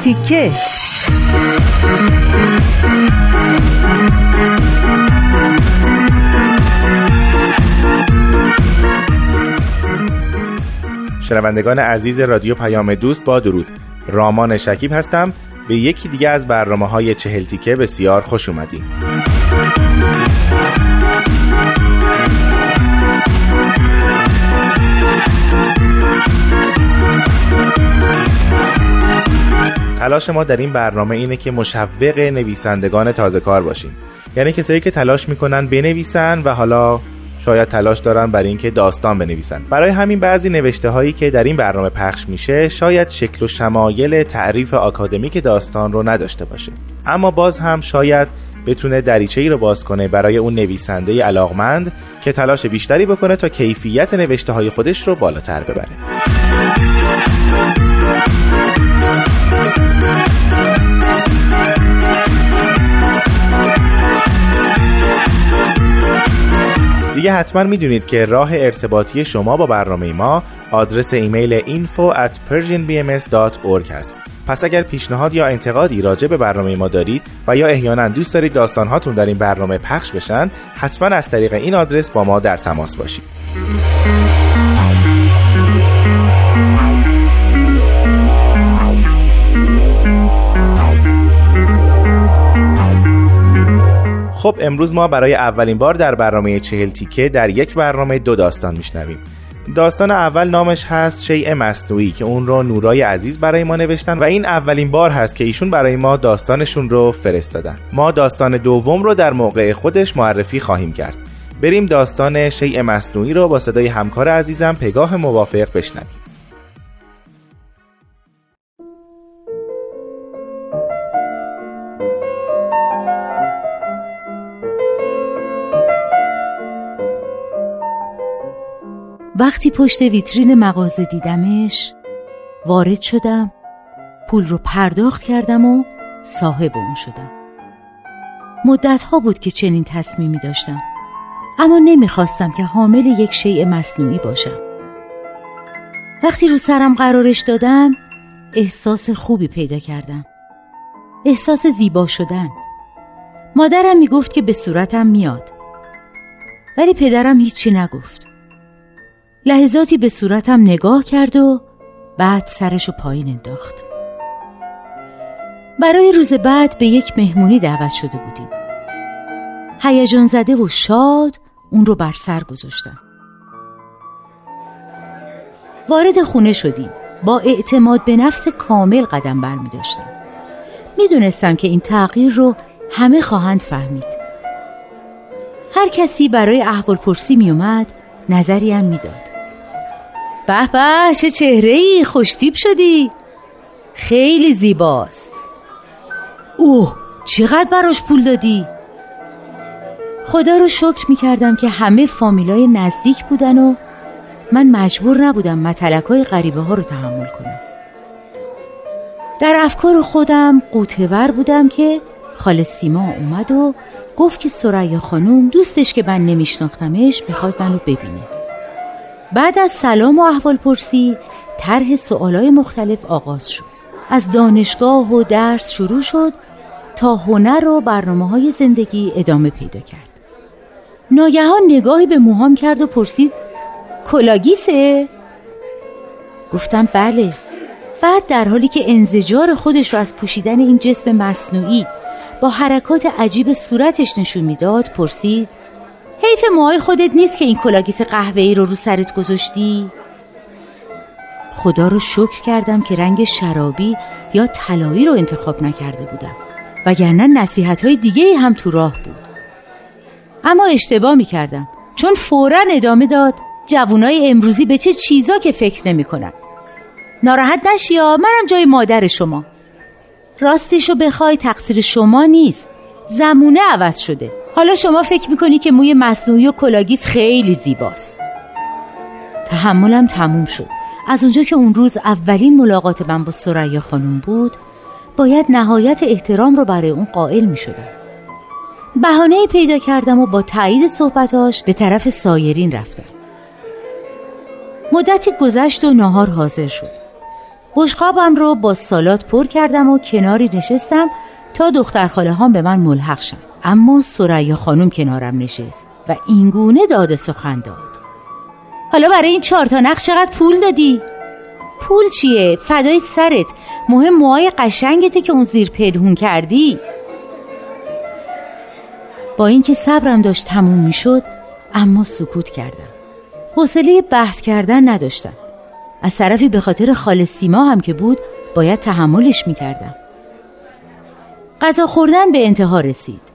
چلتیکه شنوندگان عزیز رادیو پیام دوست با درود. رامان شکیب هستم. به یکی دیگه از برنامه های چهل تیکه بسیار خوش اومدیم تلاش ما در این برنامه اینه که مشوق نویسندگان تازه کار باشیم. یعنی کسایی که تلاش می‌کنن بنویسن و حالا شاید تلاش دارن برای اینکه داستان بنویسن. برای همین بعضی نوشته هایی که در این برنامه پخش میشه شاید شکل و شمایل تعریف آکادمیک داستان رو نداشته باشه. اما باز هم شاید بتونه دریچه ای رو باز کنه برای اون نویسنده علاقمند که تلاش بیشتری بکنه تا کیفیت نوشته های خودش رو بالاتر ببره. دیگه حتما می‌دونید که راه ارتباطی شما با برنامه ما آدرس ایمیل info at persianbms.org هست. پس اگر پیشنهاد یا انتقادی راجع به برنامه ما دارید و یا احیانا دوست دارید داستان هاتون در این برنامه پخش بشن حتما از طریق این آدرس با ما در تماس باشید. خب امروز ما برای اولین بار در برنامه چهل تیکه در یک برنامه دو داستان میشنویم. داستان اول نامش هست شیء مصنوعی که اون رو نورای عزیز برای ما نوشتن و این اولین بار هست که ایشون برای ما داستانشون رو فرستادن. ما داستان دوم رو در موقع خودش معرفی خواهیم کرد. بریم داستان شیء مصنوعی رو با صدای همکار عزیزم پگاه موافق بشنویم. وقتی پشت ویترین مغازه دیدمش وارد شدم پول رو پرداخت کردم و صاحب اون شدم. مدت ها بود که چنین تصمیمی داشتم اما نمی‌خواستم که حامل یک شیء مصنوعی باشم. وقتی رو سرم قرارش دادم احساس خوبی پیدا کردم. احساس زیبا شدن. مادرم می‌گفت که به صورتم میاد ولی پدرم هیچی نگفت. لحظاتی به صورتم نگاه کرد و بعد سرشو پایین انداخت. برای روز بعد به یک مهمونی دعوت شده بودیم. هیجان زده و شاد اون رو بر سر گذاشتم. وارد خونه شدیم. با اعتماد به نفس کامل قدم بر می داشتم. می دونستم که این تغییر رو همه خواهند فهمید. هر کسی برای احوال پرسی می اومد نظری هم می‌داد. به به چه چهره ای خوشتیب شدی. خیلی زیباست. اوه چقدر براش پول دادی؟ خدا رو شکر می کردم که همه فامیلای نزدیک بودن و من مجبور نبودم متلک های غریبه ها رو تحمل کنم. در افکار خودم قوتور بودم که خاله سیما اومد و گفت که سریا خانوم دوستش که من نمیشناختمش می‌خواد منو ببینه. بعد از سلام و احوال پرسی طرح سوالای مختلف آغاز شد. از دانشگاه و درس شروع شد تا هنر و برنامه های زندگی ادامه پیدا کرد. ناگهان نگاهی به موهام کرد و پرسید کلاگیسه؟ گفتم بله. بعد در حالی که انزجار خودش رو از پوشیدن این جسم مصنوعی با حرکات عجیب صورتش نشون می‌داد پرسید حیف موهای خودت نیست که این کلاگیس قهوه‌ای رو رو سرت گذاشتی؟ خدا رو شکر کردم که رنگ شرابی یا طلایی رو انتخاب نکرده بودم وگرنه نصیحت های دیگه هم تو راه بود اما اشتباه می کردم چون فورا ادامه داد جوونای امروزی به چه چیزا که فکر نمی کنن. ناراحت نشیا منم جای مادر شما راستشو بخوای تقصیر شما نیست زمونه عوض شده حالا شما فکر می‌کنی که موی مصنوعی و کلاگیس خیلی زیباست. تحملم تموم شد. از اونجا که اون روز اولین ملاقات من با سریا خانم بود باید نهایت احترام رو برای اون قائل می شدم بهانه پیدا کردم و با تایید صحبتاش به طرف سایرین رفتم. مدتی گذشت و ناهار حاضر شد. بشقابم رو با سالات پر کردم و کناری نشستم تا دختر خاله هم به من ملحق شد اما سریا خانم کنارم نشست و اینگونه داد سخن داد. حالا برای این چهار تا نقش چقدر پول دادی؟ پول چیه؟ فدای سرت. مهم موهای قشنگته که اون زیر پدهون کردی. با اینکه صبرم داشت تموم می‌شد اما سکوت کردم. حوصله بحث کردن نداشتم. از طرفی به خاطر خال سیما هم که بود باید تحملش می‌کردم. غذا خوردن به انتها رسید.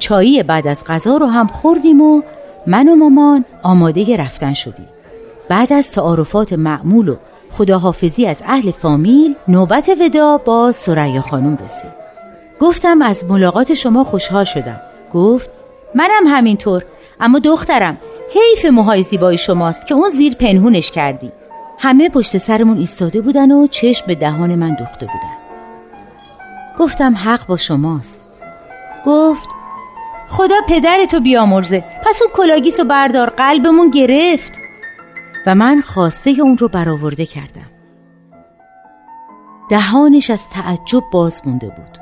چایی بعد از غذا رو هم خوردیم و من و مامان آماده رفتن شدیم. بعد از تعارفات معمول و خداحافظی از اهل فامیل نوبت ودا با سریا خانم رسید. گفتم از ملاقات شما خوشحال شدم. گفت منم همینطور اما دخترم حیف موهای زیبای شماست که اون زیر پنهونش کردی همه پشت سرمون ایستاده بودن و چشم به دهان من دوخته بودن. گفتم حق با شماست. گفت خدا پدرتو بیامرزه. پس اون کلاگیس و بردار قلبمون گرفت. و من خواسته اون رو برآورده کردم. دهانش از تعجب باز مونده بود.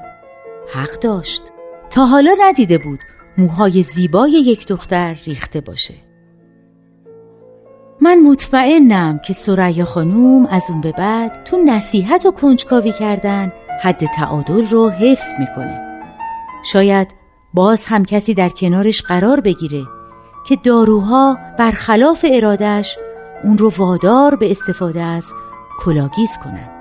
حق داشت. تا حالا ندیده بود موهای زیبای یک دختر ریخته باشه. من مطمئنم که سریا خانوم از اون به بعد تو نصیحت و کنجکاوی کردن حد تعادل رو حفظ می‌کنه. شاید باز هم کسی در کنارش قرار بگیره که داروها برخلاف ارادش اون رو وادار به استفاده از کلاگیز کنن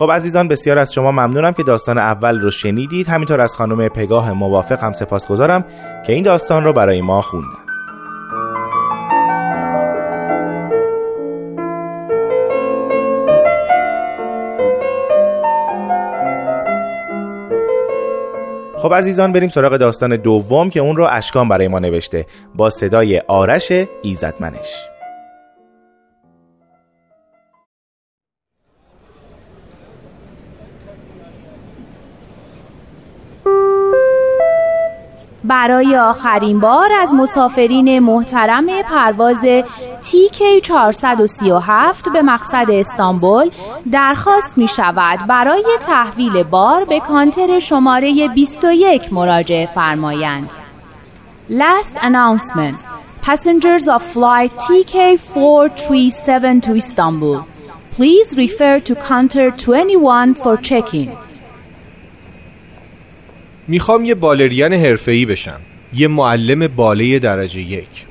خب عزیزان بسیار از شما ممنونم که داستان اول رو شنیدید. همینطور از خانم پگاه موافق هم سپاسگزارم که این داستان رو برای ما خوندن. خب عزیزان بریم سراغ داستان دوم که اون رو اشکان برای ما نوشته. با صدای آرش ایزدمنش. برای آخرین بار از مسافرین محترم پرواز TK 437 به مقصد استانبول درخواست می شود برای تحویل بار به کانتر شماره 21 مراجعه فرمایند. Last announcement Passengers of flight TK437 to Istanbul Please refer to counter 21 for check-in. می‌خوام یه بالرین حرفه‌ای بشم. یه معلم باله درجه یک.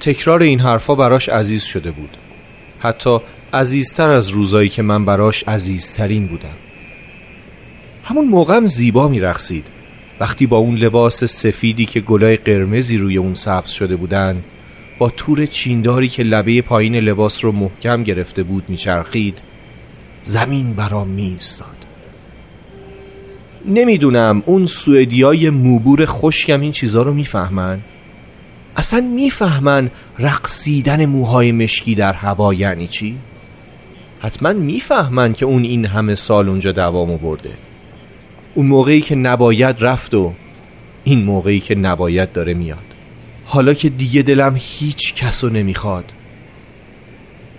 تکرار این حرفا براش عزیز شده بود. حتی عزیزتر از روزایی که من براش عزیزترین بودم. همون موقعم زیبا میرقصید. وقتی با اون لباس سفیدی که گلای قرمزی روی اون سبز شده بودن با تور چینداری که لبه پایین لباس رو محکم گرفته بود میچرخید زمین برام میستاد نمی‌دونم اون سوئدیای موبور خشکم این چیزا رو می‌فهمن. اصلا می‌فهمن رقصیدن موهای مشکی در هوا یعنی چی؟ حتما می‌فهمن که اون این همه سال اونجا دوامو برده اون موقعی که نباید رفت و این موقعی که نباید داره میاد. حالا که دیگه دلم هیچ کسو نمی‌خواد.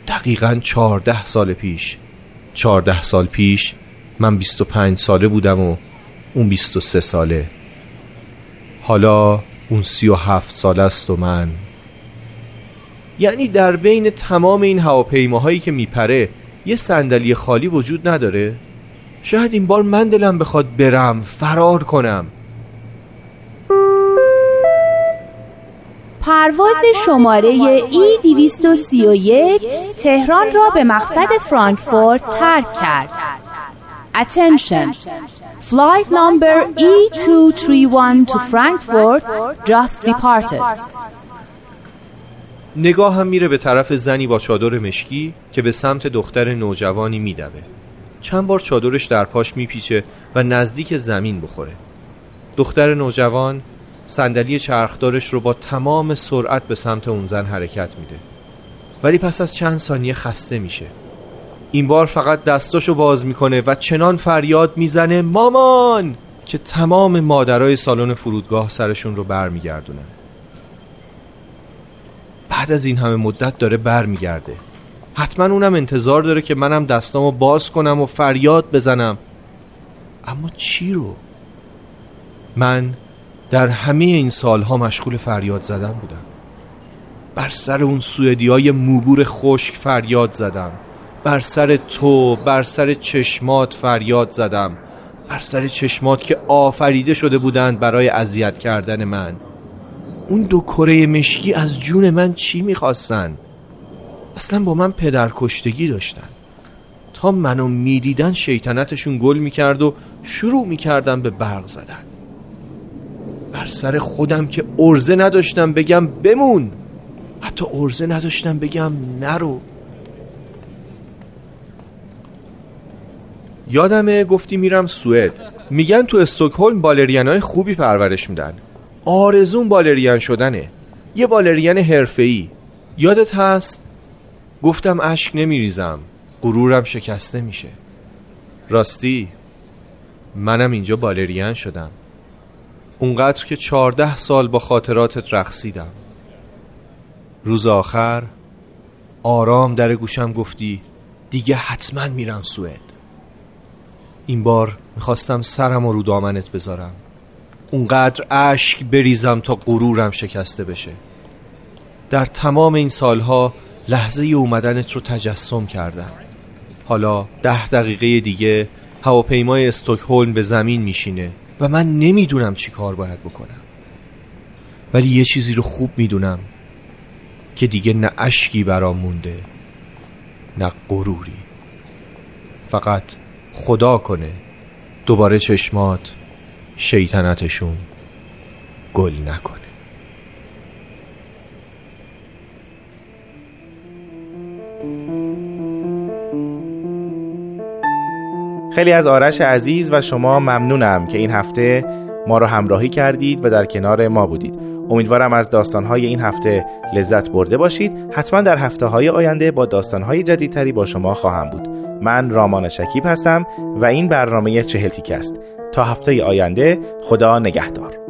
دقیقا چارده سال پیش. چارده سال پیش من 25 ساله بودم و اون 23 ساله. حالا اون 37 ساله است و من. یعنی در بین تمام این هواپیماهایی که میپره یه صندلی خالی وجود نداره؟ شاید این بار من دلم بخواد برم فرار کنم. پرواز شماره ای 231 تهران را به مقصد فرانکفورت ترک کرد. Attention! Flight number E231 to Frankfurt just departed. نگاه هم میره به طرف زنی با چادر مشکی که به سمت دختر نوجوانی میدوه چند بار چادرش در پاش میپیچه و نزدیک زمین بخوره دختر نوجوان صندلی چرخدارش رو با تمام سرعت به سمت اون زن حرکت میده ولی پس از چند ثانیه خسته میشه این بار فقط دستاشو باز می‌کنه و چنان فریاد می‌زنه مامان! که تمام مادرای سالن فرودگاه سرشون رو برمیگردونن. بعد از این همه مدت داره برمیگرده. حتما اونم انتظار داره که منم دستامو باز کنم و فریاد بزنم. اما چی رو؟ من در همه این سالها مشغول فریاد زدن بودم. بر سر اون سوئدی های موبور خشک فریاد زدم. بر سر تو بر سر چشمات فریاد زدم. بر سر چشمات که آفریده شده بودند برای اذیت کردن من. اون دو کره مشکی از جون من چی می‌خواستن؟ اصلا با من پدرکشتگی داشتن. تا منو می‌دیدن شیطنتشون گل می‌کرد و شروع می‌کردن به برق زدن. بر سر خودم که ارزه نداشتم بگم بمون. حتی ارزه نداشتم بگم نرو. یادمه گفتی میرم سوئد. میگن تو استکهلم بالرینای خوبی پرورش میدن. آرزون بالرین شدنه. یه بالرین حرفه‌ای. یادت هست؟ گفتم اشک نمیریزم. غرورم شکسته میشه. راستی منم اینجا بالرین شدم. اونقدر که چارده سال با خاطراتت رقصیدم. روز آخر آرام در گوشم گفتی دیگه حتما میرم سوئد. این بار می‌خواستم سرم رو دامنت بذارم. اونقدر اشک بریزم تا غرورم شکسته بشه. در تمام این سالها لحظه اومدنت رو تجسم کردم. حالا ده دقیقه دیگه هواپیمای استکهلم به زمین میشینه و من نمی‌دونم چی کار باید بکنم. ولی یه چیزی رو خوب می‌دونم که دیگه نه اشکی برام مونده نه غروری. فقط خدا کنه. دوباره چشمات شیطنتشون گل نکنه. خیلی از آرش عزیز و شما ممنونم که این هفته ما را همراهی کردید و در کنار ما بودید. امیدوارم از داستانهای این هفته لذت برده باشید. حتما در هفته های آینده با داستانهای جدیدتری با شما خواهم بود. من رامان شکیب هستم و این برنامه چهل تیک است. تا هفته آینده خدا نگهدار.